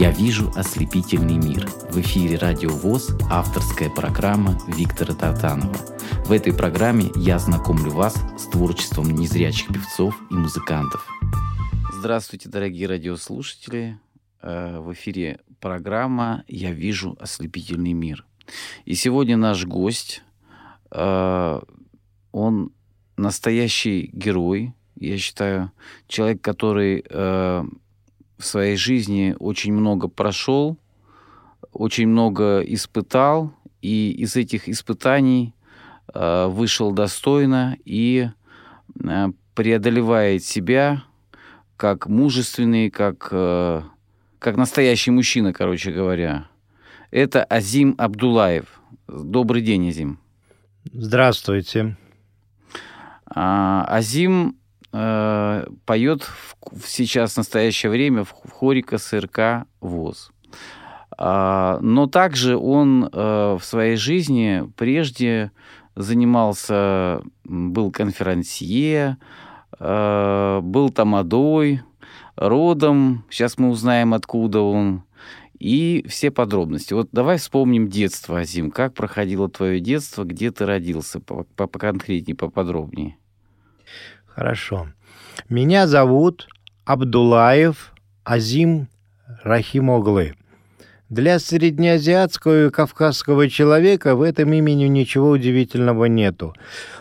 Я вижу ослепительный мир. В эфире Радио ВОЗ авторская программа Виктора Татанова. В этой программе я знакомлю вас с творчеством незрячих певцов и музыкантов. Здравствуйте, дорогие радиослушатели. Э, в эфире программа «Я вижу ослепительный мир». И сегодня наш гость, э, он настоящий герой, я считаю, человек, который э, в своей жизни очень много прошел, очень много испытал, и из этих испытаний э, вышел достойно и э, преодолевает себя как мужественный, как, э, как настоящий мужчина, короче говоря. Это Азим Абдулаев. Добрый день, Азим. Здравствуйте. А, Азим э, поет в, сейчас в настоящее время в, в хоре КСРК ВОЗ. А, но также он э, в своей жизни прежде занимался, был конферансье, э, был тамадой, родом, сейчас мы узнаем, откуда он, и все подробности. Вот давай вспомним детство, Азим. Как проходило твое детство, где ты родился, поконкретнее, поподробнее. Хорошо. Меня зовут Абдулаев Азим Рахимоглы. Для среднеазиатского и кавказского человека в этом имени ничего удивительного нету.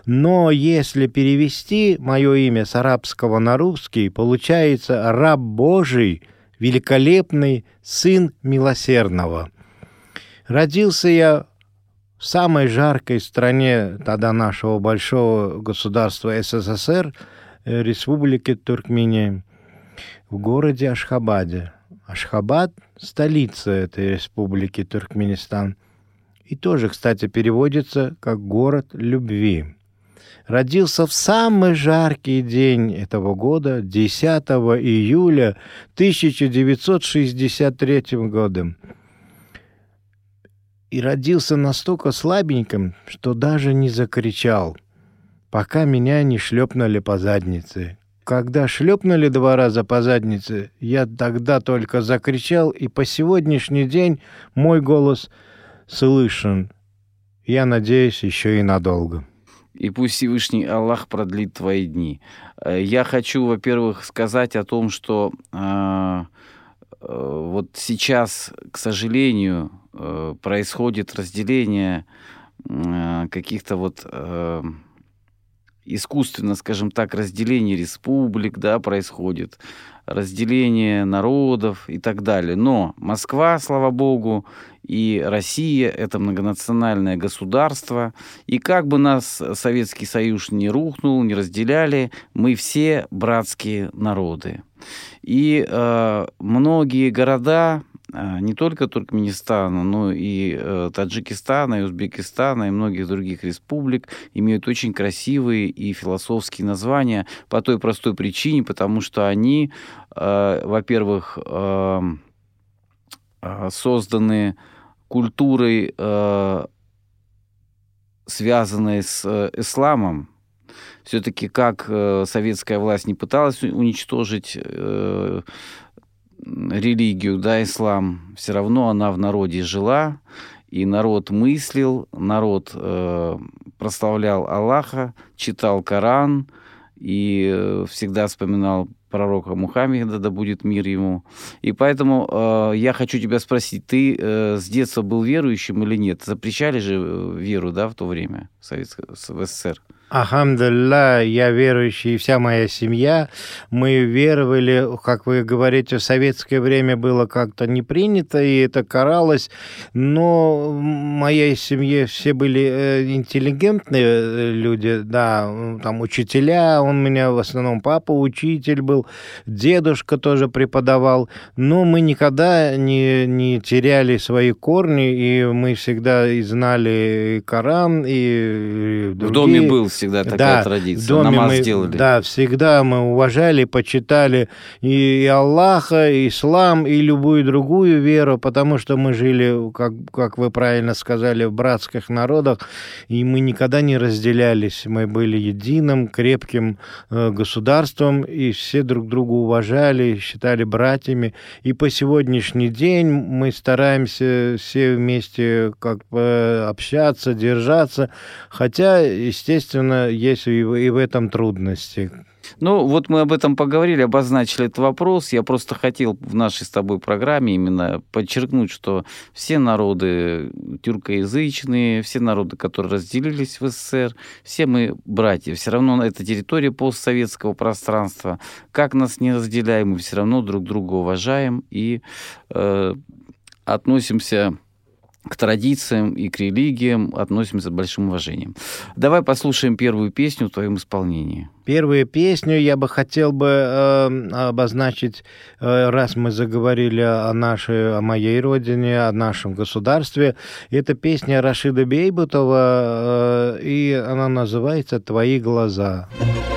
Но если перевести мое имя с арабского на русский, получается «раб Божий», «великолепный сын милосердного». Родился я в самой жаркой стране тогда нашего большого государства СССР, э, Республики Туркмения, в городе Ашхабаде. Ашхабад – столица этой республики Туркменистан. И тоже, кстати, переводится как «город любви». Родился в самый жаркий день этого года, 10 июля 1963 года и родился настолько слабеньким, что даже не закричал, пока меня не шлепнули по заднице. Когда шлепнули два раза по заднице, я тогда только закричал, и по сегодняшний день мой голос слышен. Я надеюсь, еще и надолго. И пусть Всевышний Аллах продлит твои дни. Э, я хочу, во-первых, сказать о том, что э, э, вот сейчас, к сожалению, Э, происходит разделение э, каких-то вот э, искусственно, скажем так, разделение республик, да, происходит, разделение народов и так далее. Но Москва, слава богу, и Россия — это многонациональное государство. И как бы нас Советский Союз не рухнул, не разделяли, мы все братские народы. И э, многие города не только Туркменистана, но и э, Таджикистана, и Узбекистана, и многих других республик имеют очень красивые и философские названия по той простой причине, потому что они, э, во-первых, э, созданы культурой, связанной с исламом, все-таки как советская власть не пыталась уничтожить религию, да, ислам, все равно она в народе жила, и народ мыслил, народ э, прославлял Аллаха, читал Коран и э, всегда вспоминал пророка Мухаммеда, да будет мир ему. И поэтому э, я хочу тебя спросить, ты э, с детства был верующим или нет? Запрещали же э, веру, да, в то время в, Советском, в СССР? Ахамдулла, я верующий, и вся моя семья. Мы веровали, как вы говорите, в советское время было как-то не принято, и это каралось. Но в моей семье все были э, интеллигентные э, люди, да, там учителя, он у меня в основном папа учитель был, дедушка тоже преподавал. Но мы никогда не, не теряли свои корни, и мы всегда и знали и Коран, и другие. В доме был всегда такая да, традиция. Доме Намаз мы, сделали. Да, всегда мы уважали, почитали и Аллаха, и ислам, и любую другую веру, потому что мы жили, как, как вы правильно сказали, в братских народах, и мы никогда не разделялись. Мы были единым, крепким э, государством, и все друг друга уважали, считали братьями. И по сегодняшний день мы стараемся все вместе как бы общаться, держаться, хотя, естественно, есть и в этом трудности. Ну, вот мы об этом поговорили, обозначили этот вопрос. Я просто хотел в нашей с тобой программе именно подчеркнуть, что все народы тюркоязычные, все народы, которые разделились в СССР, все мы братья. Все равно это территория постсоветского пространства. Как нас не разделяем, мы все равно друг друга уважаем и э, относимся к традициям и к религиям относимся с большим уважением. Давай послушаем первую песню в твоем исполнении. Первую песню я бы хотел бы э, обозначить, э, раз мы заговорили о нашей, о моей родине, о нашем государстве. Это песня Рашида Бейбутова, э, и она называется «Твои глаза». «Вижу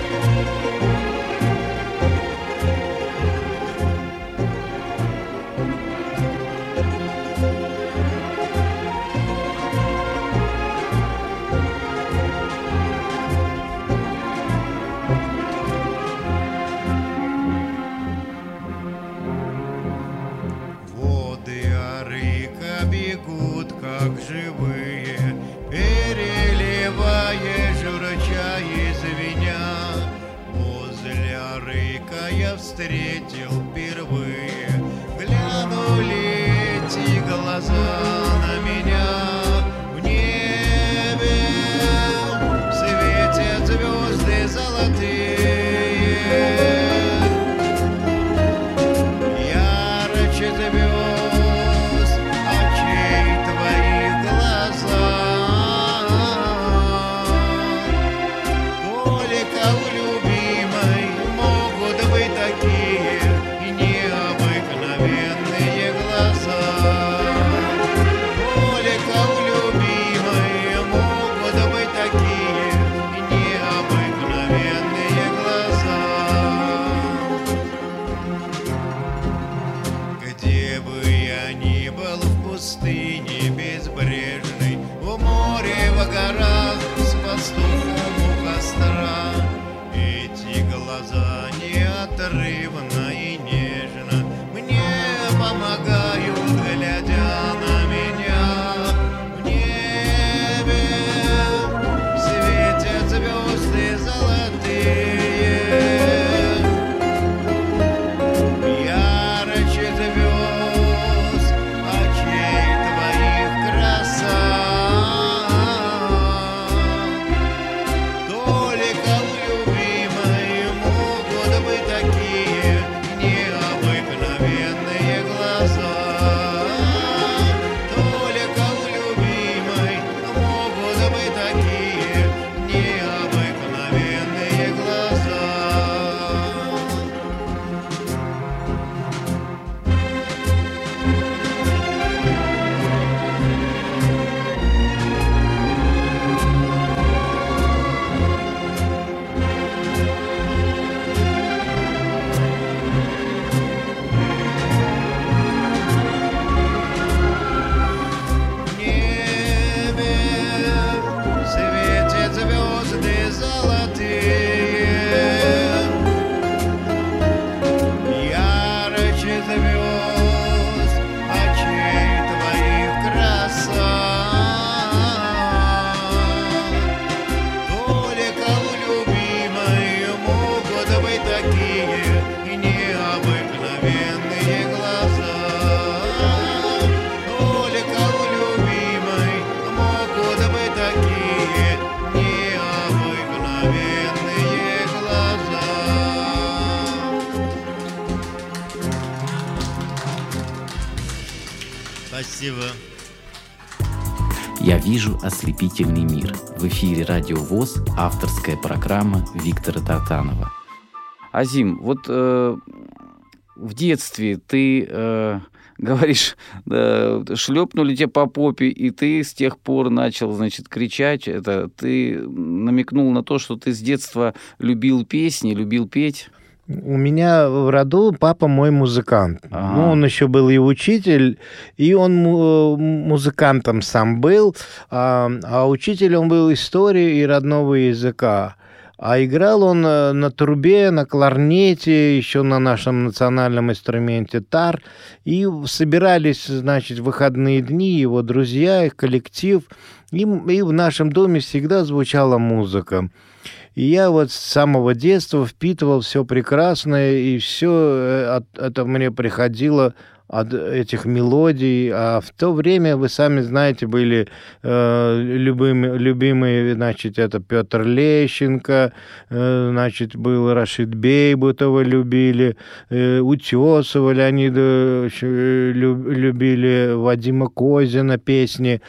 ослепительный мир». В эфире «Радио ВОЗ» авторская программа Виктора Татанова. Азим, вот э, в детстве ты э, говоришь, шлепнули тебе по попе, и ты с тех пор начал, значит, кричать. Это ты намекнул на то, что ты с детства любил песни, любил петь. У меня в роду папа мой музыкант. Ага. Ну, он еще был и учитель, и он музыкантом сам был, а, а учитель он был истории и родного языка. А играл он э, на трубе, на кларнете, еще на нашем национальном инструменте тар. И собирались, значит, выходные дни его друзья, их коллектив. И, и в нашем доме всегда звучала музыка. И я вот с самого детства впитывал все прекрасное, и все э, это мне приходило от этих мелодий. А в то время, вы сами знаете, были э, любимые, любимые, значит, это Петр Лещенко, э, значит, был Рашид Бейбутова любили, э, Утесова Леонида э, любили, Вадима Козина песни.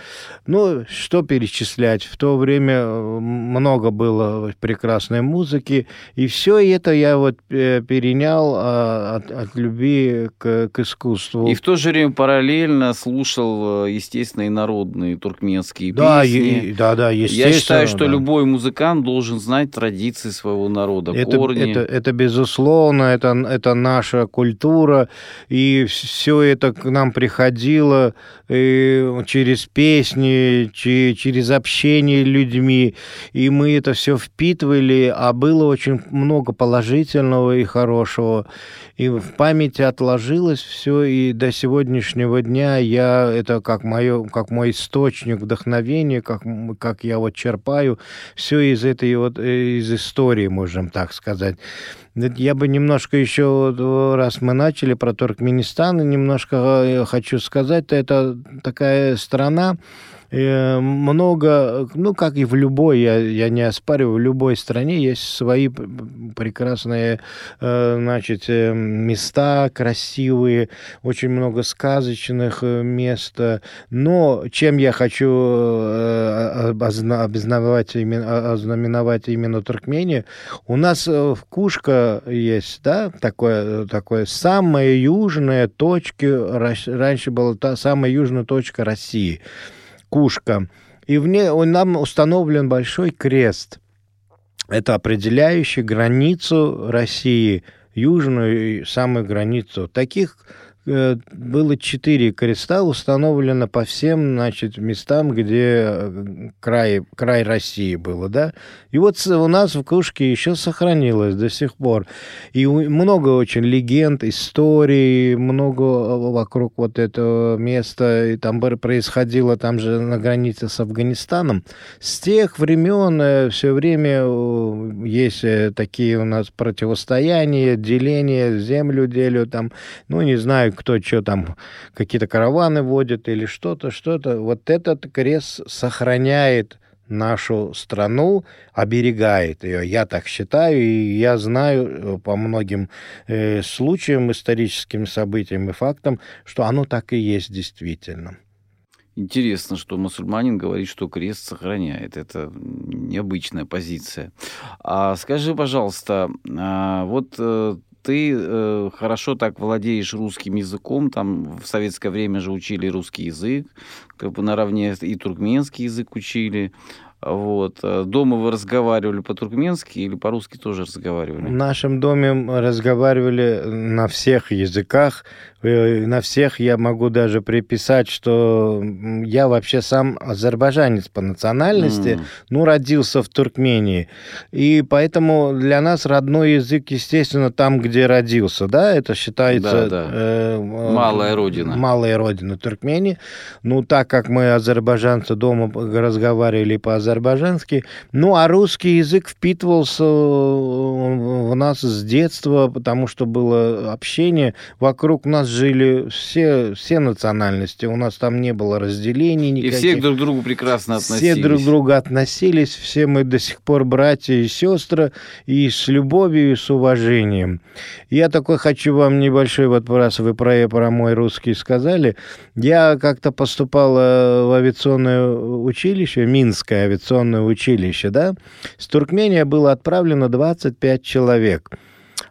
Ну, что перечислять? В то время э, много было прекрасной музыки, и все это я вот э, перенял а, от, от любви к, к искусству чувствовал. И в то же время параллельно слушал, э, естественно, и народные туркменские да, песни. И, да, да, естественно. Я считаю, что да. любой музыкант должен знать традиции своего народа, это, корни. Это, это безусловно, это, это наша культура, и все это к нам приходило и через песни, через общение с людьми, и мы это все впитывали, а было очень много положительного и хорошего и в памяти отложилось все, и до сегодняшнего дня я это как, моё, как мой источник вдохновения, как, как я вот черпаю все из этой вот, из истории, можем так сказать. Я бы немножко еще, раз мы начали про Туркменистан, немножко э, хочу сказать, это такая страна, много, ну, как и в любой, я, я не оспариваю, в любой стране есть свои прекрасные, э, значит, э, места красивые, очень много сказочных мест. Но чем я хочу обознаменовать именно, ознаменовать именно Туркмению, у нас в Кушка есть, да, такое, такое самая южная точка, раньше была та самая южная точка России – кушка. И в ней нам установлен большой крест. Это определяющий границу России, южную самую границу. Таких было четыре креста установлено по всем, значит, местам, где э, край, край России было, да. И вот у нас в Кушке еще сохранилось до сих пор. И много очень легенд, историй, много вокруг вот этого места. И там происходило, там же на границе с Афганистаном. С тех времен э, все время есть такие у нас противостояния, деления, землю делю, там, ну, не знаю, кто что там, какие-то караваны водит или что-то, что-то. Вот этот крест сохраняет нашу страну, оберегает ее. Я так считаю, и я знаю э, по многим э, случаям, историческим событиям и фактам, что оно так и есть действительно. Интересно, что мусульманин говорит, что крест сохраняет. Это необычная позиция. А скажи, пожалуйста, а вот э, ты э, хорошо так владеешь русским языком, там в советское время же учили русский язык, как бы наравне и туркменский язык учили. Вот. Э, дома вы разговаривали по-туркменски или по-русски тоже разговаривали? В нашем доме разговаривали на всех языках, Э, на всех я могу даже приписать, что я вообще сам азербайджанец по национальности, mm. ну, родился в Туркмении. И поэтому для нас родной язык, естественно, там, где родился, да, это считается... Да, да. Э, малая родина. Малая родина Туркмении. Ну, так как мы, азербайджанцы, дома разговаривали по-азербайджански, ну, а русский язык впитывался в нас с детства, потому что было общение. Вокруг нас жили все, все национальности, у нас там не было разделений никаких. И все друг к другу прекрасно относились. Все друг к другу относились, все мы до сих пор братья и сестры, и с любовью, и с уважением. Я такой хочу вам небольшой, вот раз вы про, про мой русский сказали, я как-то поступал в авиационное училище, Минское авиационное училище, да, с Туркмения было отправлено 25 человек –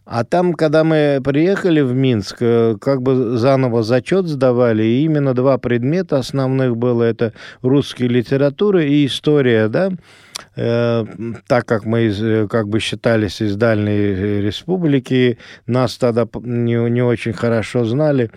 А там, когда мы приехали в Минск, э, как бы заново зачет сдавали, и именно два предмета основных было, это русская литература и история, да, э, так как мы э, как бы считались из дальней республики, нас тогда не, не очень хорошо знали,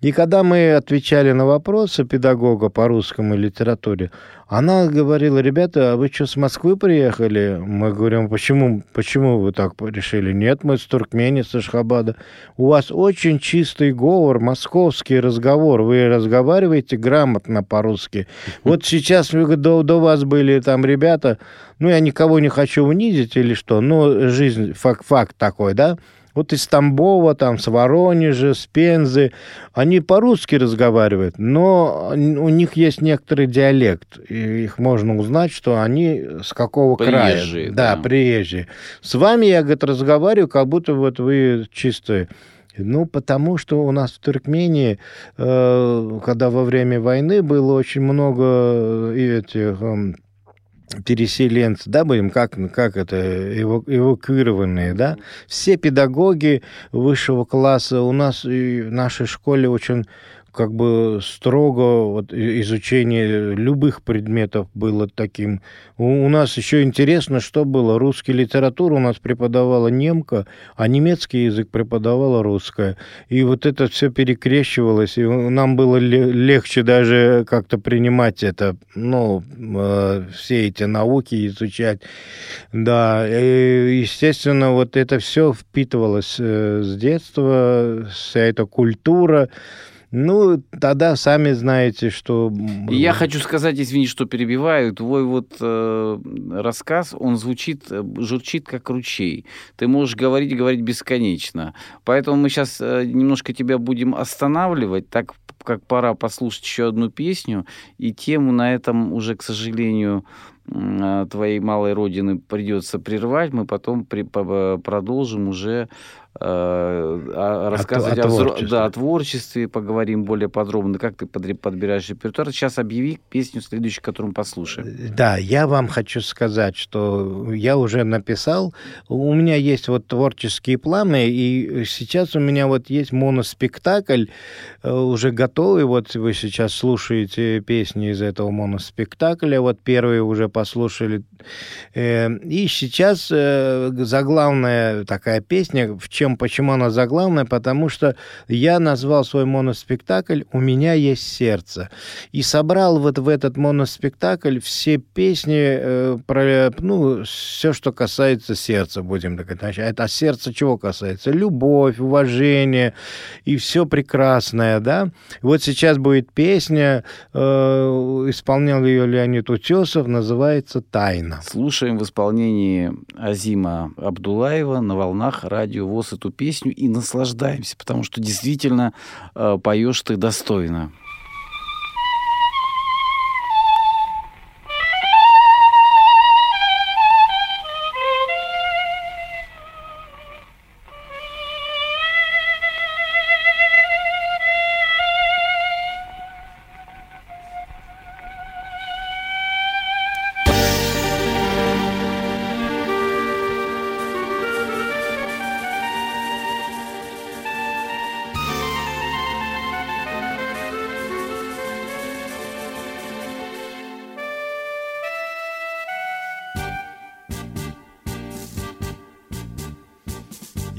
и когда мы отвечали на вопросы педагога по русскому литературе, она говорила, ребята, а вы что, с Москвы приехали? Мы говорим, почему, почему вы так решили? Нет, мы с Туркмении, с Ашхабада. У вас очень чистый говор, московский разговор. Вы разговариваете грамотно по-русски. Вот сейчас до, до вас были там ребята, ну, я никого не хочу унизить или что, но жизнь, факт, факт такой, да? Вот из Тамбова, там, с Воронежа, с Пензы, они по-русски разговаривают, но у них есть некоторый диалект. И их можно узнать, что они с какого приезжие, края. Да, да, приезжие. С вами я, говорит, разговариваю, как будто вот вы чистые. Ну, потому что у нас в Туркмении, э, когда во время войны было очень много этих эм, переселенцы, да, будем, как, как это, эвакуированные, да, все педагоги высшего класса у нас и в нашей школе очень как бы строго вот, изучение любых предметов было таким. У, у нас еще интересно, что было. Русский литературу у нас преподавала немка, а немецкий язык преподавала русская. И вот это все перекрещивалось, и нам было легче даже как-то принимать это, ну, э, все эти науки изучать. Да, и, естественно, вот это все впитывалось э, с детства, вся эта культура. Ну, тогда сами знаете, что... Я хочу сказать, извини, что перебиваю, твой вот э, рассказ, он звучит, э, журчит как ручей. Ты можешь говорить, говорить бесконечно. Поэтому мы сейчас э, немножко тебя будем останавливать, так как пора послушать еще одну песню, и тему на этом уже, к сожалению, э, твоей малой родины придется прервать, мы потом при, продолжим уже Э, рассказывать о, о, творчестве. Да, о творчестве, поговорим более подробно, как ты подбираешь репертуар. Сейчас объяви песню следующую, которую мы послушаем. Э, да, я вам хочу сказать, что я уже написал, у меня есть вот творческие планы, и сейчас у меня вот есть моноспектакль, э, уже готовый, вот вы сейчас слушаете песни из этого моноспектакля, вот первые уже послушали, и сейчас заглавная такая песня, в чем, почему она заглавная, потому что я назвал свой моноспектакль «У меня есть сердце». И собрал вот в этот моноспектакль все песни э, про, ну, все, что касается сердца, будем так говорить. Это сердце чего касается? Любовь, уважение и все прекрасное, да? Вот сейчас будет песня, э, исполнял ее Леонид Утесов, называется «Тайна». Слушаем в исполнении Азима Абдулаева на волнах радио ВОЗ эту песню и наслаждаемся, потому что действительно э, поешь ты достойно.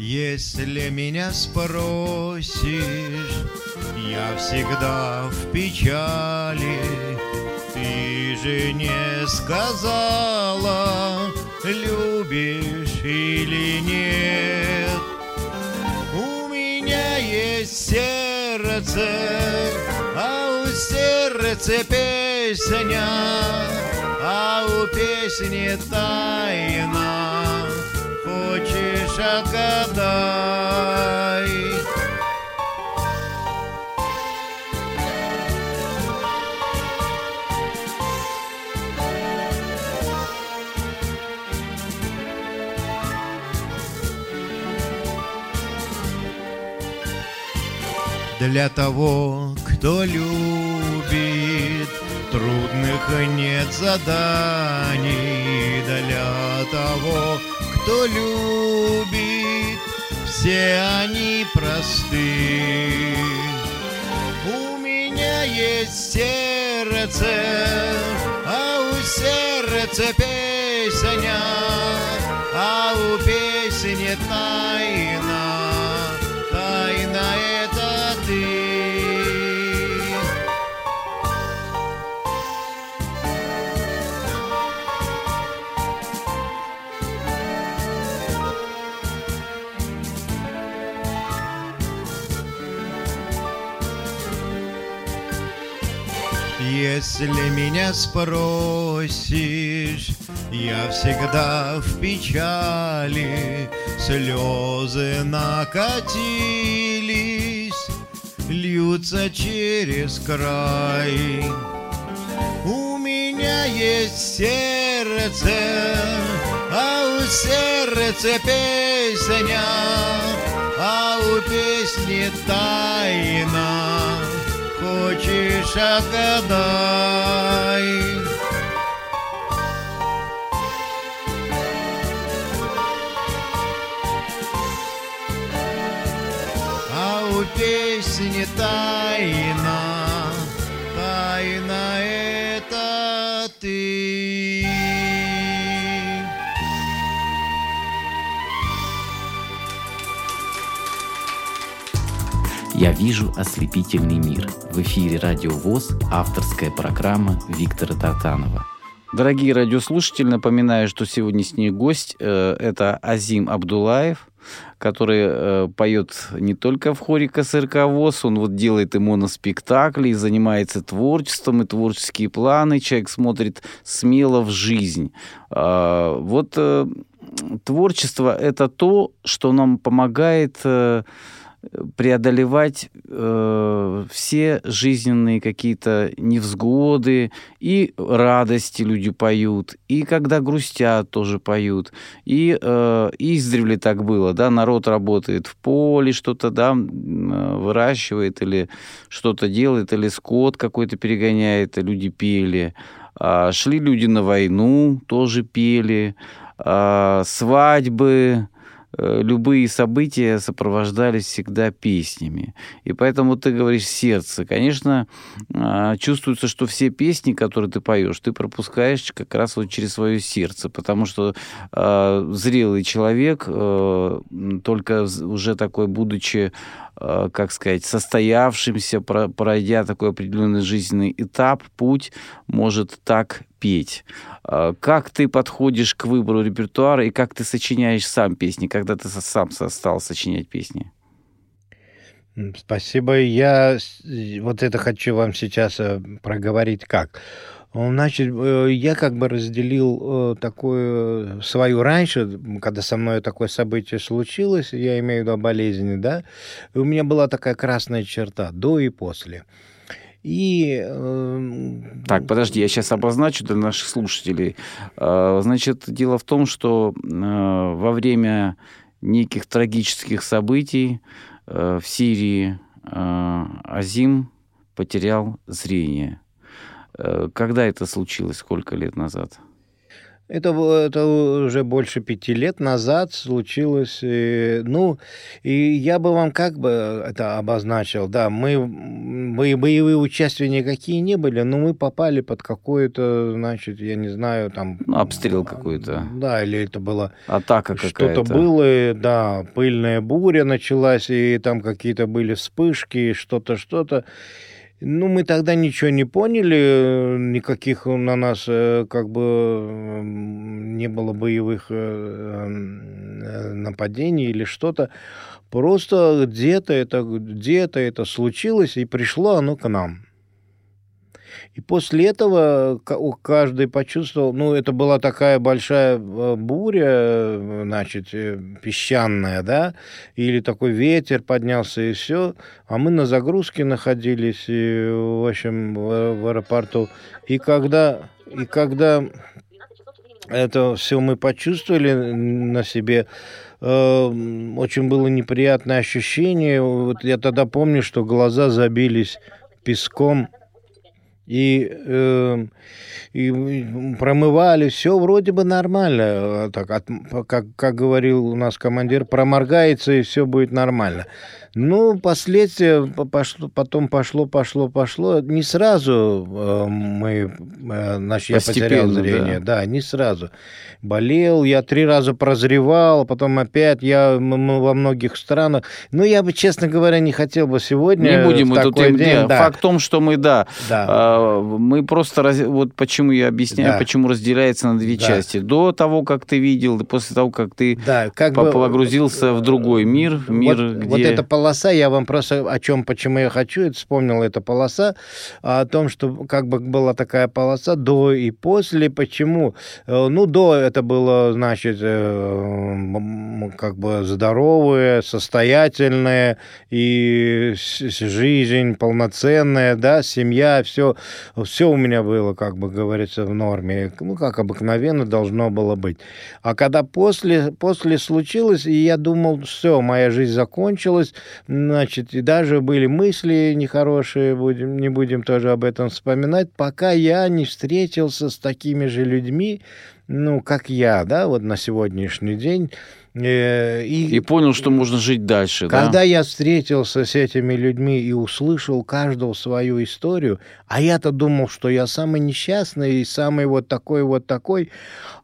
Если меня спросишь, я всегда в печали. Ты же не сказала, любишь или нет. У меня есть сердце, а у сердца песня, а у песни тайна хочешь отгадай. Для того, кто любит, трудных нет заданий. Для того, кто любит, все они просты. У меня есть сердце, а у сердца песня, а у песни тайна, Если меня спросишь, я всегда в печали, слезы накатились, льются через край. У меня есть сердце, а у сердца песня, а у песни тайна хочешь, отгадай. А у песни тайна, Я вижу ослепительный мир. В эфире Радио ВОЗ, авторская программа Виктора Тартанова. Дорогие радиослушатели, напоминаю, что сегодняшний гость э, это Азим Абдулаев, который э, поет не только в хоре КСРК ВОЗ, он вот делает и моноспектакли, и занимается творчеством, и творческие планы. Человек смотрит смело в жизнь. Э, вот э, творчество – это то, что нам помогает... Э, преодолевать э, все жизненные какие-то невзгоды и радости люди поют, и когда грустят тоже поют, и э, издревле так было, да, народ работает в поле, что-то да выращивает или что-то делает, или скот какой-то перегоняет, и люди пели, а шли люди на войну, тоже пели, а, свадьбы Э, любые события сопровождались всегда песнями. И поэтому ты говоришь сердце. Конечно, а, чувствуется, что все песни, которые ты поешь, ты пропускаешь как раз вот через свое сердце, потому что э, зрелый человек, э, только уже такой, будучи как сказать, состоявшимся, пройдя такой определенный жизненный этап, путь, может так петь. А, как ты подходишь к выбору репертуара и как ты сочиняешь сам песни, когда ты сам стал сочинять песни? Спасибо. Я вот это хочу вам сейчас э, проговорить как. Значит, э, я как бы разделил э, такую свою раньше, когда со мной такое событие случилось, я имею в виду болезни, да, у меня была такая красная черта до и после. И... Э, так, подожди, я сейчас обозначу для наших слушателей. Э, значит, дело в том, что э, во время неких трагических событий э, в Сирии э, Азим потерял зрение. Э, когда это случилось? Сколько лет назад? Это, это уже больше пяти лет назад случилось. И, ну, и я бы вам как бы это обозначил. Да, мы, мы боевые участия никакие не были, но мы попали под какое-то, значит, я не знаю, там... Ну, обстрел какой-то. Да, или это было... Атака какая-то. Что-то было, да, пыльная буря началась, и там какие-то были вспышки, что-то, что-то. Ну, мы тогда ничего не поняли, никаких на нас э, как бы не было боевых э, э, нападений или что-то. Просто где-то это, где-то это случилось, и пришло оно к нам. И после этого каждый почувствовал, ну, это была такая большая э, буря, э, значит, э, песчаная, да, или такой ветер поднялся, и все. А мы на загрузке находились, и, в общем, в, в аэропорту. И когда, и когда это все мы почувствовали на себе, очень было неприятное ощущение. Вот я тогда помню, что глаза забились песком, и, э, и промывали, все вроде бы нормально. Так, от, как, как говорил у нас командир, проморгается и все будет нормально. Ну, последствия пошло, потом пошло, пошло, пошло. Не сразу э, мы, э, значит, я потерял зрение. Да. да, не сразу. Болел, я три раза прозревал, потом опять я во многих странах. Ну, я бы, честно говоря, не хотел бы сегодня. Не будем мы тут день, день, да. Факт в том, что мы, да, да. Э, мы просто, раз, вот почему я объясняю, да. почему разделяется на две да. части. До того, как ты видел, после того, как ты да, как погрузился бы, в другой мир, мир, вот, где... Вот это полоса, я вам просто о чем, почему я хочу, это вспомнил эта полоса, о том, что как бы была такая полоса до и после, почему? Э, ну, до это было, значит, э, как бы здоровые, состоятельные, и жизнь полноценная, да, семья, все, все у меня было, как бы говорится, в норме, ну, как обыкновенно должно было быть. А когда после, после случилось, и я думал, все, моя жизнь закончилась, Значит, и даже были мысли нехорошие, будем, не будем тоже об этом вспоминать, пока я не встретился с такими же людьми, ну, как я, да, вот на сегодняшний день, и, и понял, что можно жить дальше. Когда да? я встретился с этими людьми и услышал каждого свою историю, а я-то думал, что я самый несчастный и самый вот такой вот такой,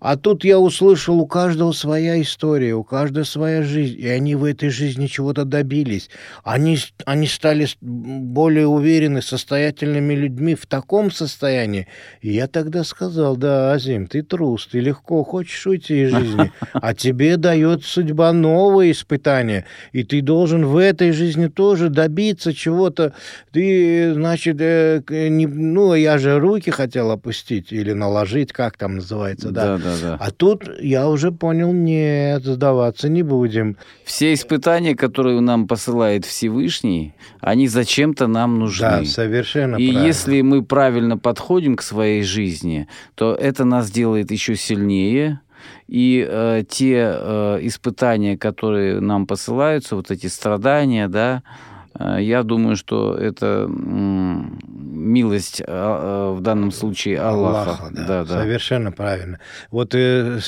а тут я услышал у каждого своя история, у каждого своя жизнь, и они в этой жизни чего-то добились. Они, они стали более уверены, состоятельными людьми в таком состоянии. И я тогда сказал, да, Азим, ты трус, ты легко хочешь уйти из жизни, а тебе дает ждет судьба новые испытания, и ты должен в этой жизни тоже добиться чего-то. Ты, значит, э, не, ну, я же руки хотел опустить или наложить, как там называется, да. Да, да, да. А тут я уже понял, нет, сдаваться не будем. Все испытания, которые нам посылает Всевышний, они зачем-то нам нужны. Да, совершенно И правильно. если мы правильно подходим к своей жизни, то это нас делает еще сильнее, и э, те э, испытания, которые нам посылаются, вот эти страдания, да, э, я думаю, что это милость а, а, в данном случае Аллаха. Аллаха да, да, да. Совершенно правильно. Вот э,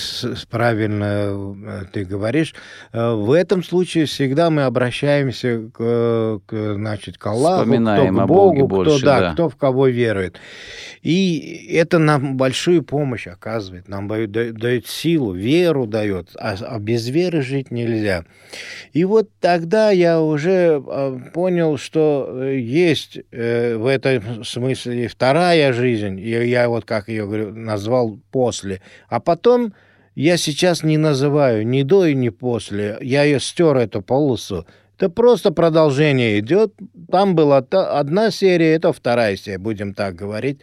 правильно э, ты говоришь. Э, в этом случае всегда мы обращаемся к, к значит, к Аллаху, Вспоминаем кто к Богу, больше, кто, да, да. кто в кого верует. И это нам большую помощь оказывает, нам дает, дает силу, веру дает, а, а без веры жить нельзя. И вот тогда я уже а, понял, что есть в этом смысле вторая жизнь, и я вот как ее говорю, назвал после. А потом я сейчас не называю ни до и ни после. Я ее стер, эту полосу. Это просто продолжение идет. Там была одна серия, это вторая серия, будем так говорить.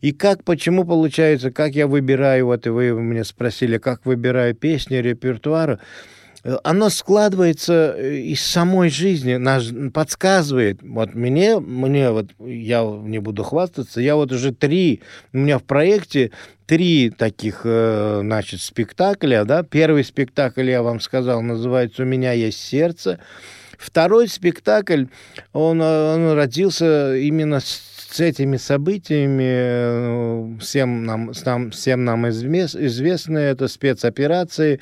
И как, почему получается, как я выбираю, вот и вы мне спросили, как выбираю песни, репертуар, оно складывается э, из самой жизни, нас подсказывает. Вот мне, мне вот, я не буду хвастаться, я вот уже три, у меня в проекте три таких, э, значит, спектакля, да. Первый спектакль, я вам сказал, называется «У меня есть сердце». Второй спектакль, он, он родился именно с с этими событиями э, всем нам, нам, всем нам известны это спецоперации.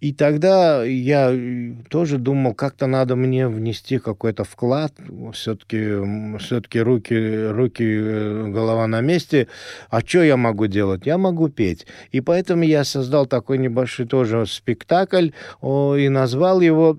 И тогда я тоже думал, как-то надо мне внести какой-то вклад. Все-таки все руки, руки, э, голова на месте. А что я могу делать? Я могу петь. И поэтому я создал такой небольшой тоже спектакль и назвал его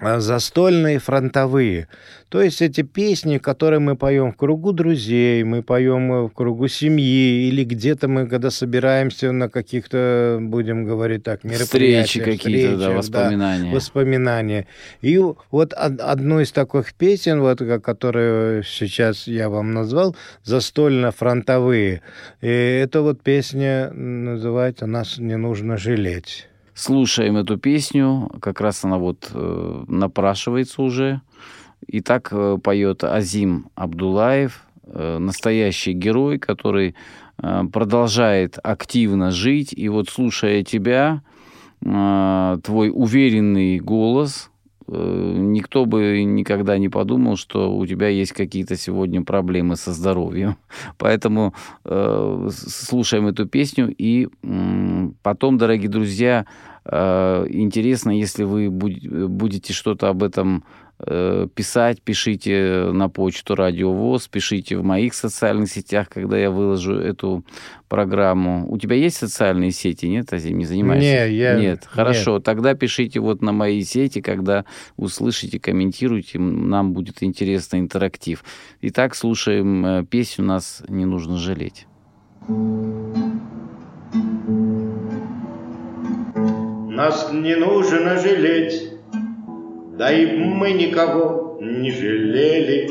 застольные фронтовые. То есть эти песни, которые мы поем в кругу друзей, мы поем э, в кругу семьи, или где-то мы, когда собираемся на каких-то, будем говорить так, мероприятиях. Встречи какие-то, да, воспоминания. Да, воспоминания. И вот одну из таких песен, вот, которую сейчас я вам назвал, «Застольно-фронтовые», и это вот песня называется «Нас не нужно жалеть» слушаем эту песню, как раз она вот э, напрашивается уже. И так э, поет Азим Абдулаев, э, настоящий герой, который э, продолжает активно жить. И вот слушая тебя, э, твой уверенный голос никто бы никогда не подумал, что у тебя есть какие-то сегодня проблемы со здоровьем. Поэтому э, слушаем эту песню. И э, потом, дорогие друзья, э, интересно, если вы будете что-то об этом Э, писать, пишите на почту Радио ВОЗ, пишите в моих социальных сетях, когда я выложу эту программу. У тебя есть социальные сети, нет, Азим, не занимаешься? Нет, я... Нет, хорошо, нет. тогда пишите вот на мои сети, когда услышите, комментируйте, нам будет интересно интерактив. Итак, слушаем э, песню «Нас не нужно жалеть». Нас не нужно жалеть, да и мы никого не жалели.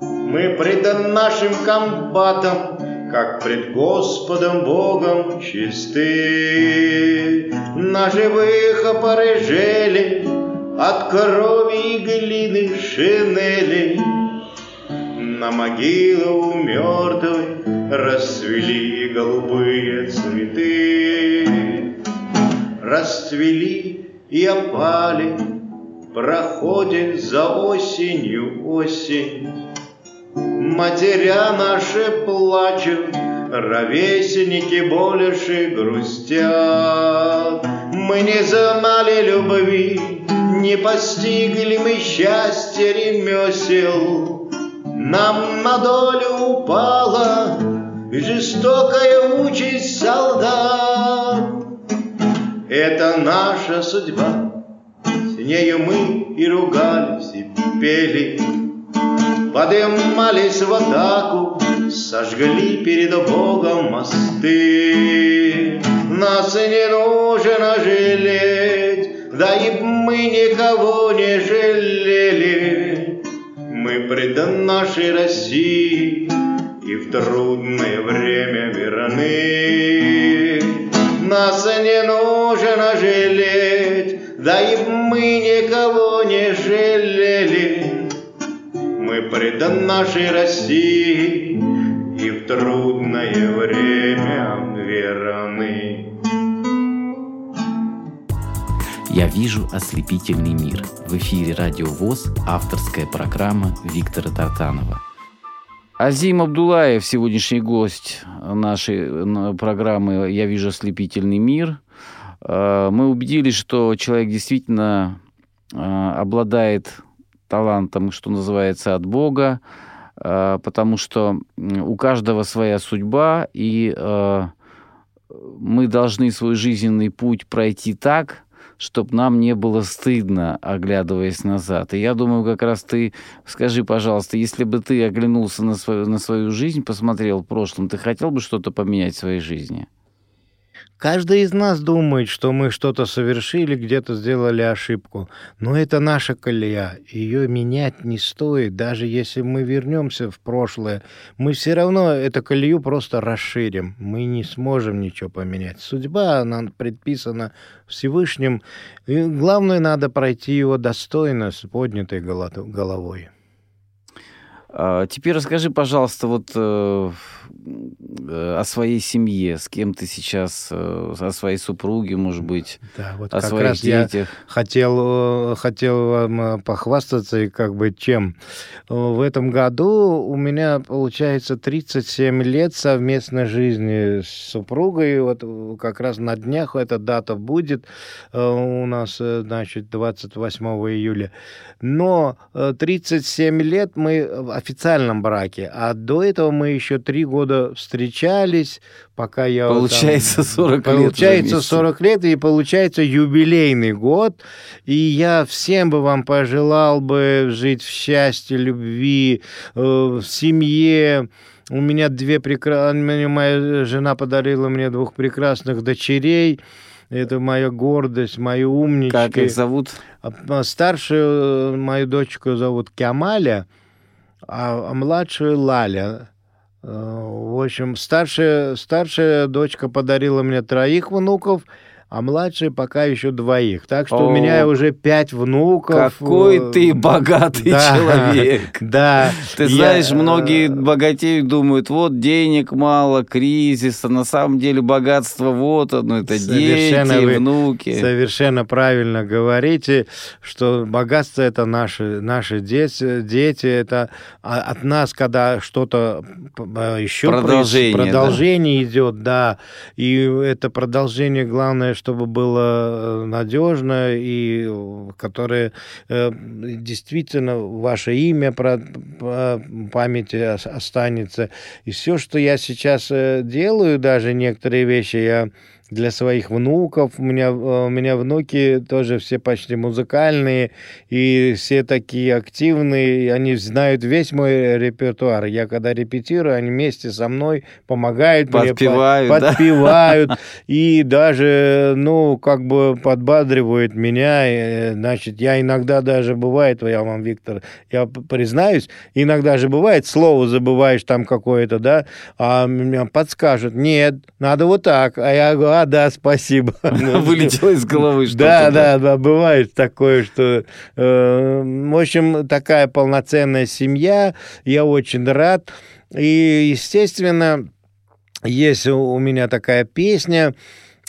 Мы пред нашим комбатом, как пред Господом Богом чисты. На живых опорыжели от крови и глины шинели. На могилу мертвой расцвели голубые цветы. Расцвели и опали Проходит за осенью осень. Матеря наши плачут, Ровесники больше грустят. Мы не знали любви, Не постигли мы счастья ремесел. Нам на долю упала Жестокая участь солдат. Это наша судьба, нею мы и ругались, и пели. Подымались в атаку, сожгли перед Богом мосты. Нас не нужно жалеть, да и мы никого не жалели. Мы предан нашей России и в трудное время верны. Нас не нужно жалеть, да и мы никого не жалели. Мы предан нашей России и в трудное время верны. Я вижу ослепительный мир. В эфире Радио ВОЗ, авторская программа Виктора Тартанова. Азим Абдулаев, сегодняшний гость нашей программы «Я вижу ослепительный мир». Э, мы убедились, что человек действительно э, обладает талантом, что называется, от Бога, э, потому что у каждого своя судьба, и мы должны свой жизненный путь пройти так, чтобы нам не было стыдно, оглядываясь назад. И я думаю, как раз ты, скажи, пожалуйста, если бы ты оглянулся на свою, на свою жизнь, посмотрел в прошлом, ты хотел бы что-то поменять в своей жизни? Каждый из нас думает, что мы что-то совершили, где-то сделали ошибку. Но это наша колея. Ее менять не стоит. Даже если мы вернемся в прошлое, мы все равно эту колею просто расширим. Мы не сможем ничего поменять. Судьба, она предписана Всевышним. И главное, надо пройти его достойно, с поднятой головой. А, теперь расскажи, пожалуйста, вот э, о своей семье, с кем ты сейчас, э, о своей супруге, может быть, да, вот о как своих раз детях. Я хотел, хотел вам похвастаться и как бы чем. В этом году у меня получается 37 лет совместной жизни с супругой. Вот как раз на днях эта дата будет у нас, значит, 28 июля. Но 37 лет мы официальном браке, а до этого мы еще три года встречались, пока я... Получается там, 40 получается лет. Получается 40 лет, и получается юбилейный год. И я всем бы вам пожелал бы жить в счастье, любви, э, в семье, у меня две прекрасные... Моя жена подарила мне двух прекрасных дочерей. Это моя гордость, мои умнички. Как их зовут? А, старшую мою дочку зовут Кямаля, а, а младшую Лаля. Э, в общем, старшая, старшая дочка подарила мне троих внуков, а младшие пока еще двоих. Так что О, у меня уже пять внуков. Какой ты богатый да, человек. Да. Ты знаешь, многие богатеют, думают, вот денег мало, кризис, а на самом деле богатство вот оно, это дети, внуки. Совершенно правильно говорите, что богатство это наши, наши дети, дети это от нас, когда что-то еще продолжение, продолжение да. идет, да, и это продолжение, главное, чтобы было э, надежно и которое э, действительно ваше имя про памяти останется. И все, что я сейчас э, делаю, даже некоторые вещи я для своих внуков. У меня, у меня внуки тоже все почти музыкальные, и все такие активные, они знают весь мой репертуар. Я когда репетирую, они вместе со мной помогают подпевают, мне, подпевают, да? и даже, ну, как бы подбадривают меня. И, значит, я иногда даже бывает, я вам, Виктор, я признаюсь, иногда же бывает, слово забываешь там какое-то, да, а меня подскажут, нет, надо вот так. А я говорю, а, да, спасибо. Вылетело из головы что-то. Да, да, да, бывает такое, что... Э, в общем, такая полноценная семья, я очень рад. И, естественно, есть у меня такая песня,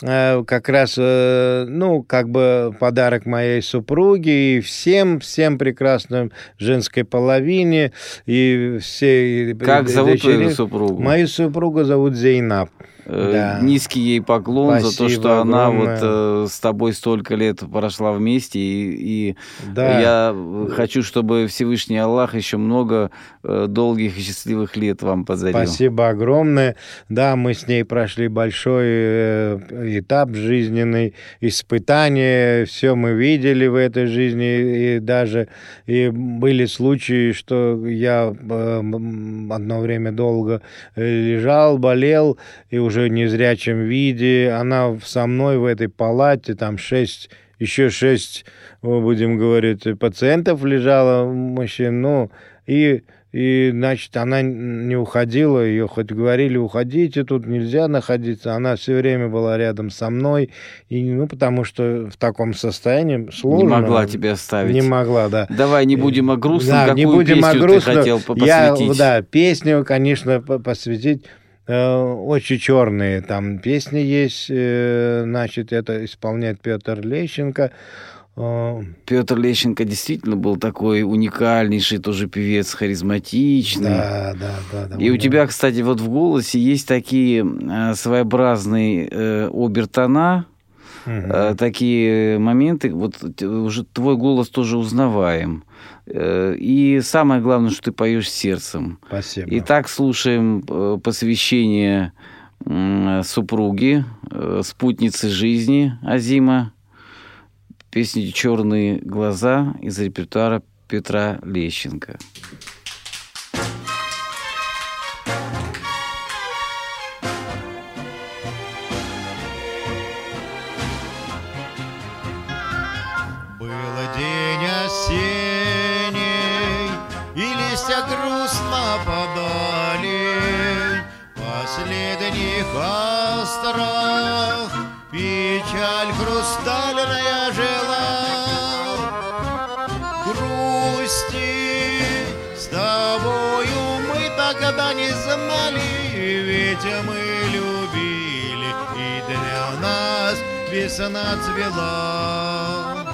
Э, как раз, э, ну, как бы подарок моей супруге и всем, всем прекрасным женской половине и все... Как зовут твою супругу? Мою супругу зовут Зейнаб. Э, да. Низкий ей поклон Спасибо за то, что огромное. она вот э, с тобой столько лет прошла вместе. И, и да. я хочу, чтобы Всевышний Аллах еще много э, долгих и счастливых лет вам подарил. Спасибо огромное. Да, мы с ней прошли большой э, этап жизненный, испытания. Все мы видели в этой жизни. И даже и были случаи, что я э, одно время долго лежал, болел, и уже уже незрячем виде. Она со мной в этой палате, там шесть, еще шесть, будем говорить, пациентов лежало, мужчин. Ну, и и, значит, она не уходила, ее хоть говорили, уходите, тут нельзя находиться. Она все время была рядом со мной, и, ну, потому что в таком состоянии сложно. Не могла тебя оставить. Не могла, да. Давай не будем о грустном. Да, Какую не будем песню о грустном. ты хотел посвятить? Я, да, песню, конечно, посвятить Э, очень черные там песни есть, э, значит, это исполняет Петр Лещенко. Э, Петр Лещенко действительно был такой уникальнейший тоже певец, харизматичный. Да, да, да. да И у тебя, кстати, вот в голосе есть такие своеобразные э, обертона, угу. такие моменты. Вот уже твой голос тоже узнаваем. Э, и самое главное, что ты поешь сердцем. Спасибо. Итак, слушаем э, посвящение супруги, спутницы жизни Азима, песни «Черные глаза» из репертуара Петра Лещенко. Кострах Печаль хрустальная жила. Грусти с тобою мы тогда не знали Ведь мы любили и для нас весна цвела.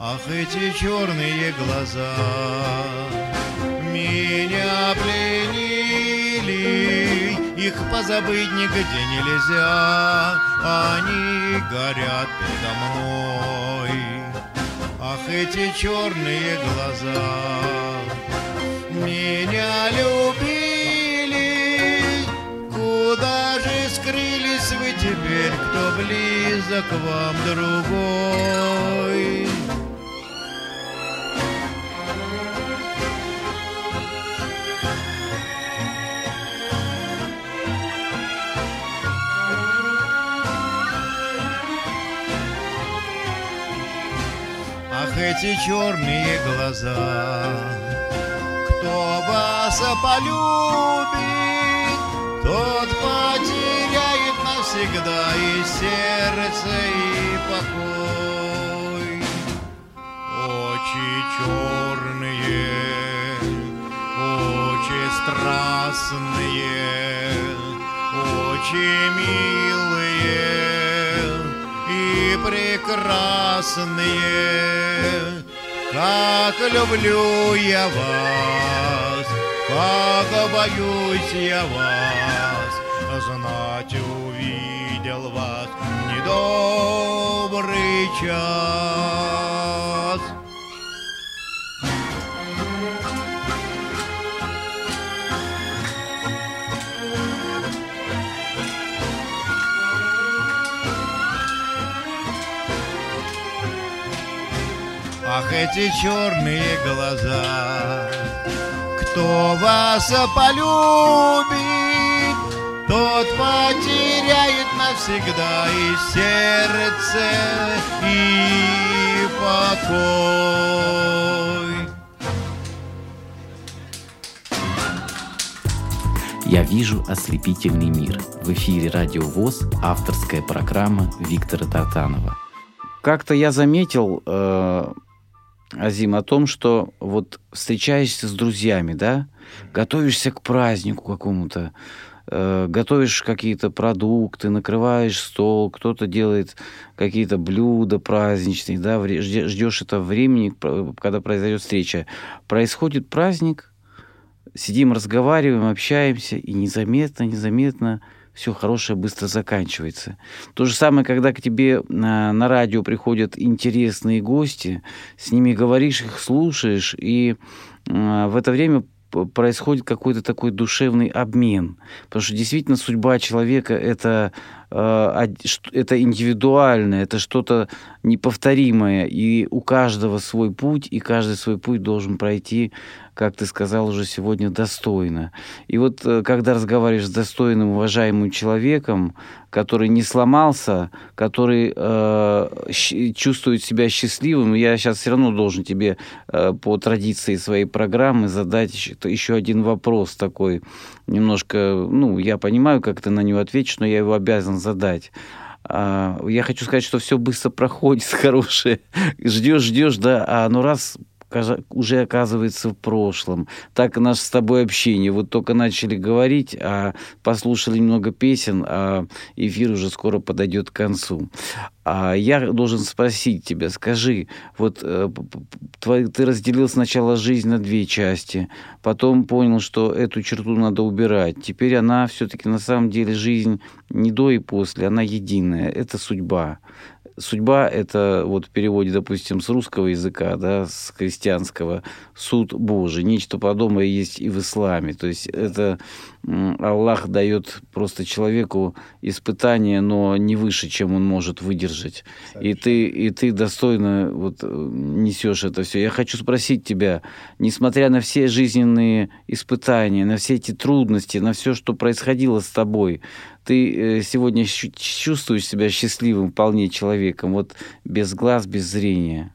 Ах, эти черные глаза меня пленили их позабыть нигде нельзя, они горят передо мной. Ах, эти черные глаза меня любили. Куда же скрылись вы теперь, кто близок вам другой? Эти черные глаза. Кто вас полюбит, тот потеряет навсегда и сердце, и покой. Очи черные, очи страстные, очи и прекрасные, как люблю я вас, как боюсь я вас, знать увидел вас недобрый час. Ах, эти черные глаза, кто вас полюбит, тот потеряет навсегда и сердце, и покой. Я вижу ослепительный мир. В эфире Радио ВОЗ, авторская программа Виктора Тартанова. Как-то я заметил, э, Азим, о том, что вот встречаешься с друзьями, да, готовишься к празднику какому-то, э, готовишь какие-то продукты, накрываешь стол, кто-то делает какие-то блюда праздничные, да, ждешь этого времени, когда произойдет встреча. Происходит праздник, сидим, разговариваем, общаемся, и незаметно, незаметно все хорошее быстро заканчивается. То же самое, когда к тебе на, на радио приходят интересные гости, с ними говоришь, их слушаешь, и э, в это время происходит какой-то такой душевный обмен. Потому что действительно судьба человека это, это индивидуально, это что-то неповторимое. И у каждого свой путь, и каждый свой путь должен пройти, как ты сказал уже сегодня, достойно. И вот э, когда разговариваешь с достойным, уважаемым человеком, который не сломался, который э, чувствует себя счастливым, я сейчас все равно должен тебе э, по традиции своей программы задать еще один вопрос такой, немножко, ну, я понимаю, как ты на него ответишь, но я его обязан задать. А, Я хочу сказать, что все быстро проходит, хорошее. Ждешь, ждешь, да, а оно раз уже оказывается в прошлом. Так и наше с тобой общение. Вот только начали говорить, а послушали немного песен, а эфир уже скоро подойдет к концу. А я должен спросить тебя, скажи, вот э, твой- ты разделил сначала жизнь на две части, потом понял, что эту черту надо убирать. Теперь она все-таки на самом деле жизнь не до и после, она единая. Это судьба. Судьба – это вот в переводе, допустим, с русского языка, да, с христианского, суд Божий. Нечто подобное есть и в исламе. То есть это Аллах дает просто человеку испытание, но не выше, чем он может выдержать. И ты, и ты достойно вот э, несешь это все. Я хочу спросить тебя, несмотря на все жизненные испытания, на все эти трудности, на все, что происходило с тобой, ты э, сегодня чувствуешь себя счастливым вполне человеком, вот без глаз, без зрения?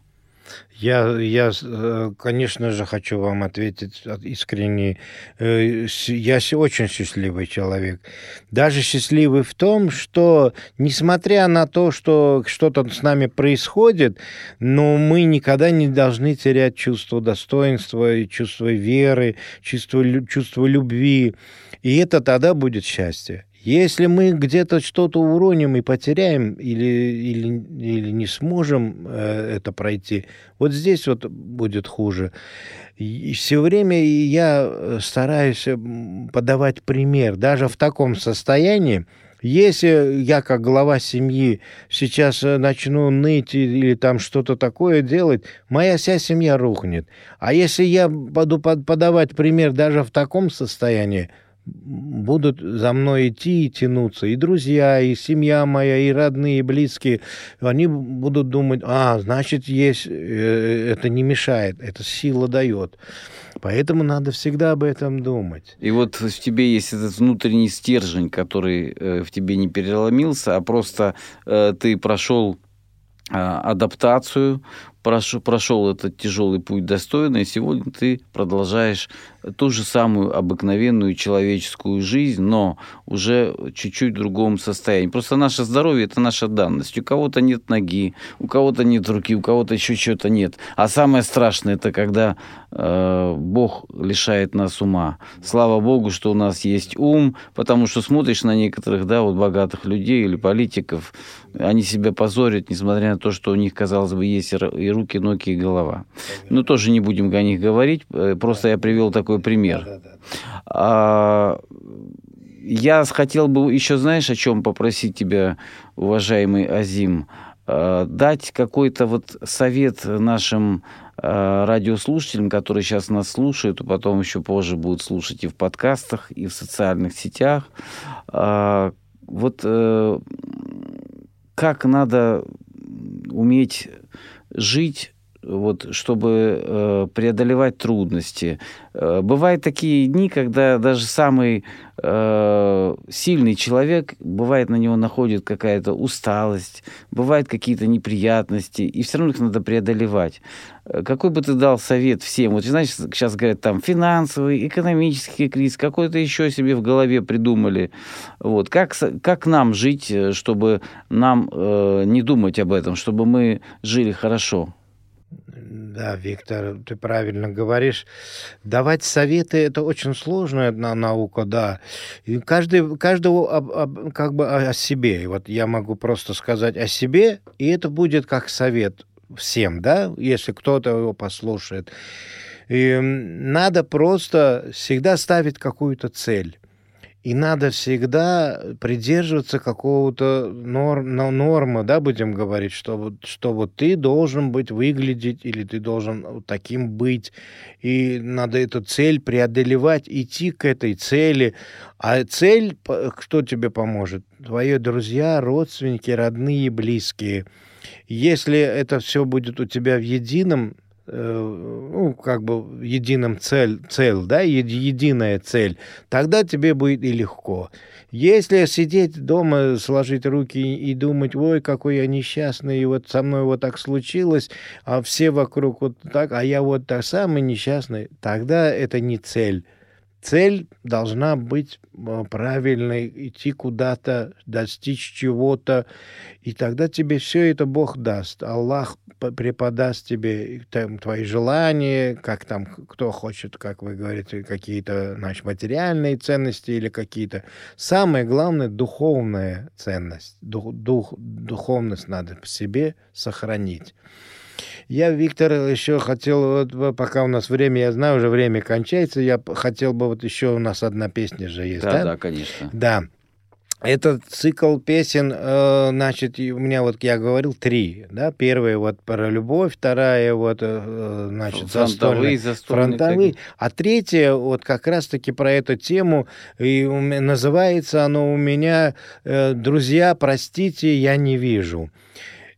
Я, я, э, конечно же, хочу вам ответить от- искренне. Э, Я очень счастливый человек. Даже счастливый в том, что, несмотря на то, что что-то с нами происходит, но мы никогда не должны терять чувство достоинства, чувство веры, чувство, чувство любви. И это тогда будет счастье. Если мы где-то что-то уроним и потеряем, или, или, или не сможем э, это пройти, вот здесь вот будет хуже. И все время я э, стараюсь м, подавать пример, даже в таком состоянии, если я как глава семьи сейчас э, начну ныть или там что-то такое делать, моя вся семья рухнет. А если я буду под- подавать пример даже в таком состоянии, будут за мной идти и тянуться и друзья, и семья моя, и родные, и близкие. Они будут думать, а, значит, есть, э, это не мешает, это сила дает. Поэтому надо всегда об этом думать. И вот в тебе есть этот внутренний стержень, который э, в тебе не переломился, а просто э, ты прошел адаптацию, прошел, прошел этот тяжелый путь достойно, и сегодня ты продолжаешь ту же самую обыкновенную человеческую жизнь, но уже чуть-чуть в другом состоянии. Просто наше здоровье – это наша данность. У кого-то нет ноги, у кого-то нет руки, у кого-то еще чего-то нет. А самое страшное – это когда э, Бог лишает нас ума. Слава Богу, что у нас есть ум, потому что смотришь на некоторых, да, вот богатых людей или политиков, они себя позорят, несмотря на то, что у них, казалось бы, есть и руки, ноги, и голова. Но тоже не будем о них говорить, э, просто я привел такой пример. А, я хотел бы еще, знаешь, о чем попросить тебя, уважаемый Азим, а, дать какой-то вот совет нашим а, радиослушателям, которые сейчас нас слушают, а потом еще позже будут слушать и в подкастах, и в социальных сетях. Вот э, как надо уметь жить вот, чтобы э, преодолевать трудности. Э, бывают такие дни, когда даже самый э, сильный человек, бывает на него находит какая-то усталость, бывают какие-то неприятности, и все равно их надо преодолевать. Э, какой бы ты дал совет всем? Вот, знаешь, сейчас говорят, там, финансовый, экономический кризис, какой-то еще себе в голове придумали. Вот. Как, как нам жить, э, чтобы нам э, не думать об этом, чтобы мы жили хорошо? Да, Виктор, ты правильно говоришь. Давать советы это очень сложная наука, да. И каждый, каждого об, об, как бы о себе. И вот я могу просто сказать о себе, и это будет как совет всем, да, если кто-то его послушает. И надо просто всегда ставить какую-то цель. И надо всегда придерживаться какого-то норм, нормы, да, будем говорить, что, что вот ты должен быть выглядеть или ты должен таким быть. И надо эту цель преодолевать, идти к этой цели. А цель, кто тебе поможет? Твои друзья, родственники, родные, близкие. Если это все будет у тебя в едином ну, как бы единым цель, цель, да, единая цель, тогда тебе будет и легко. Если сидеть дома, сложить руки и думать, ой, какой я несчастный, и вот со мной вот так случилось, а все вокруг вот так, а я вот так самый несчастный, тогда это не цель. Цель должна быть э, правильной, идти куда-то, достичь чего-то, и тогда тебе все это Бог даст. Аллах преподаст тебе там, твои желания, как там, кто хочет, как вы говорите, какие-то значит, материальные ценности или какие-то. Самое главное — духовная ценность. Дух, дух, духовность надо в себе сохранить. Я, Виктор, еще хотел, вот, пока у нас время, я знаю, уже время кончается, я хотел бы, вот еще у нас одна песня же есть, да? Да, да, конечно. Да. Этот цикл песен, э, значит, у меня вот я говорил три, да, первая вот про любовь, вторая вот, э, значит, фронтовые, застольные, фронтовые, а третья вот как раз-таки про эту тему и называется оно у меня э, "Друзья, простите, я не вижу".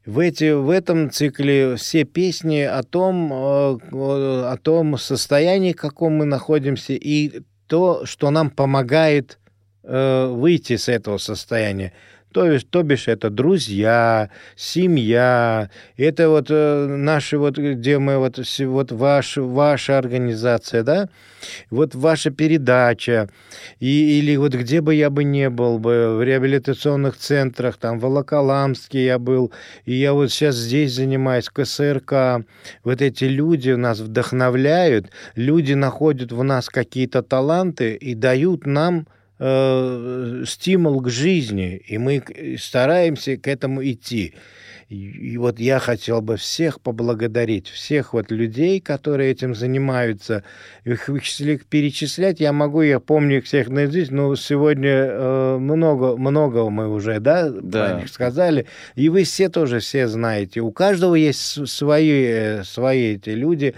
В, эти, в этом цикле все песни о том, о том состоянии, в каком мы находимся, и то, что нам помогает Э, выйти с этого состояния. То есть, то бишь, это друзья, семья, это вот э, наши вот, где мы вот, вот ваш, ваша организация, да, вот ваша передача, и, или вот где бы я бы не был бы, в реабилитационных центрах, там, в Волоколамске я был, и я вот сейчас здесь занимаюсь, в КСРК, вот эти люди нас вдохновляют, люди находят в нас какие-то таланты и дают нам э, стимул к жизни, и мы стараемся к этому идти. И, вот я хотел бы всех поблагодарить, всех вот людей, которые этим занимаются. Их перечислять я могу, я помню их всех наизусть, но сегодня э, много, много мы уже, да, да. сказали. И вы все тоже все знаете. У каждого есть свои, э, свои эти люди.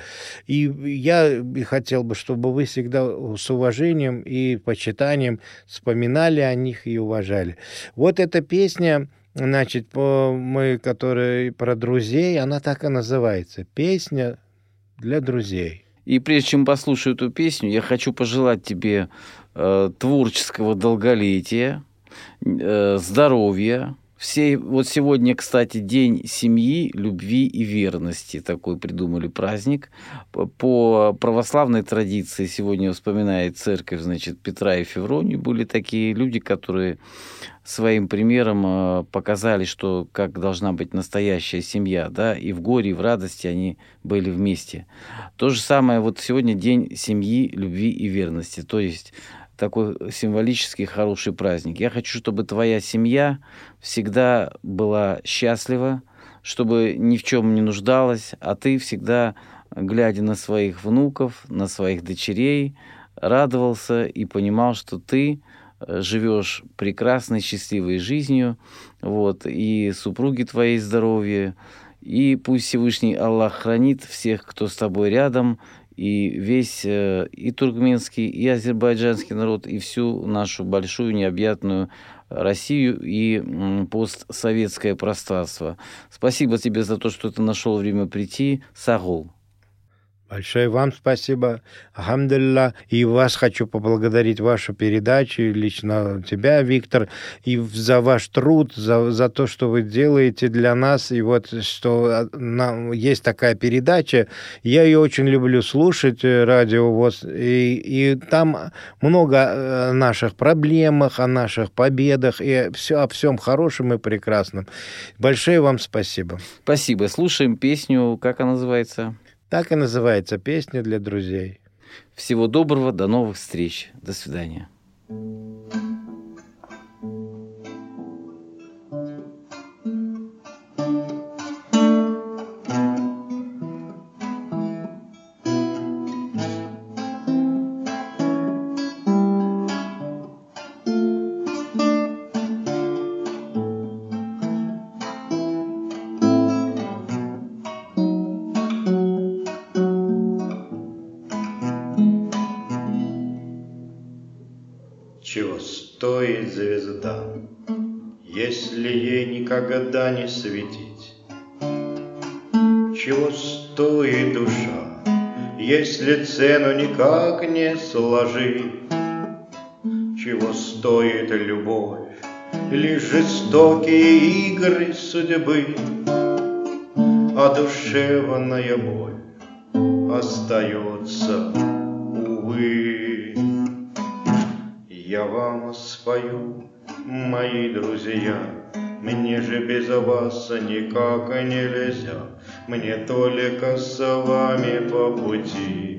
И я хотел бы, чтобы вы всегда с уважением и почитанием вспоминали о них и уважали. Вот эта песня Значит, по, мы, которые про друзей, она так и называется. Песня для друзей. И прежде чем послушаю эту песню, я хочу пожелать тебе э, творческого долголетия, э, здоровья, все, вот сегодня, кстати, день семьи, любви и верности. Такой придумали праздник. По православной традиции сегодня вспоминает церковь, значит, Петра и Февронию. Были такие люди, которые своим примером э, показали, что как должна быть настоящая семья, да, и в горе, и в радости они были вместе. То же самое вот сегодня день семьи, любви и верности. То есть такой символический хороший праздник. Я хочу, чтобы твоя семья всегда была счастлива, чтобы ни в чем не нуждалась, а ты всегда, глядя на своих внуков, на своих дочерей, радовался и понимал, что ты э, живешь прекрасной, счастливой жизнью, вот, и супруги твоей здоровье, и пусть Всевышний Аллах хранит всех, кто с тобой рядом, и весь э, и туркменский, и азербайджанский народ, и всю нашу большую необъятную Россию и постсоветское пространство. Спасибо тебе за то, что ты нашел время прийти. Сагул. Большое вам спасибо. Алхамдулилля. И вас хочу поблагодарить вашу передачу, лично тебя, Виктор, и за ваш труд, за, за то, что вы делаете для нас. И вот что а, нам, есть такая передача. Я ее очень люблю слушать, э, радио ВОЗ. И, и там много э, наших проблемах, о наших победах, и все, о всем хорошем и прекрасном. Большое вам спасибо. Спасибо. Слушаем песню, как она называется? Так и называется песня для друзей. Всего доброго, до новых встреч. До свидания. никогда цену никак не сложить? Чего стоит любовь, лишь жестокие игры судьбы, А душевная боль остается, увы. Я вам спою, мои друзья, мне же без вас никак нельзя, Мне только с вами по пути,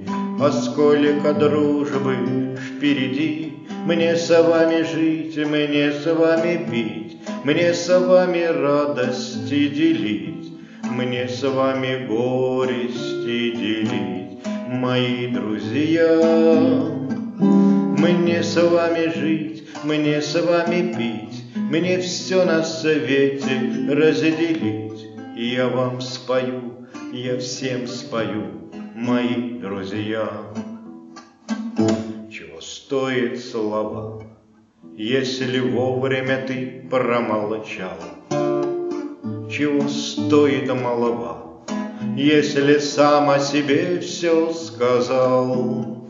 А сколько дружбы впереди, Мне с вами жить, мне с вами пить, Мне с вами радости делить, Мне с вами горести делить, Мои друзья. Мне с вами жить, мне с вами пить, мне все на свете разделить. Я вам спою, я всем спою, мои друзья. Чего стоит слова, если вовремя ты промолчал? Чего стоит молва, если сам о себе все сказал?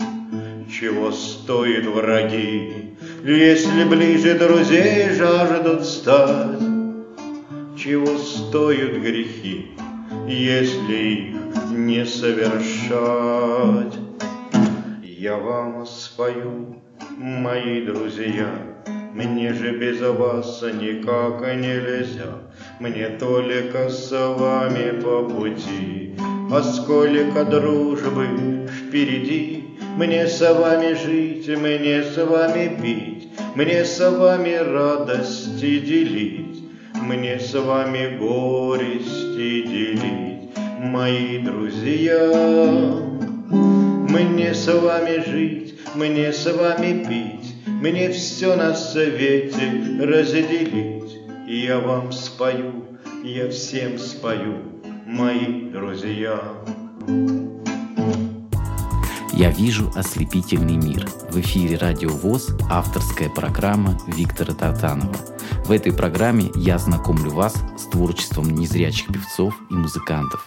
Чего стоит враги, если ближе друзей жаждут стать, Чего стоят грехи, если их не совершать? Я вам спою, мои друзья, Мне же без вас никак нельзя, Мне только с вами по пути, А сколько дружбы впереди, мне с вами жить, мне с вами пить, Мне с вами радости делить, Мне с вами горести делить, Мои друзья. Мне с вами жить, мне с вами пить, Мне все на свете разделить. Я вам спою, я всем спою, мои друзья. «Я вижу ослепительный мир». В эфире «Радио ВОЗ» авторская программа Виктора Татанова. В этой программе я знакомлю вас с творчеством незрячих певцов и музыкантов.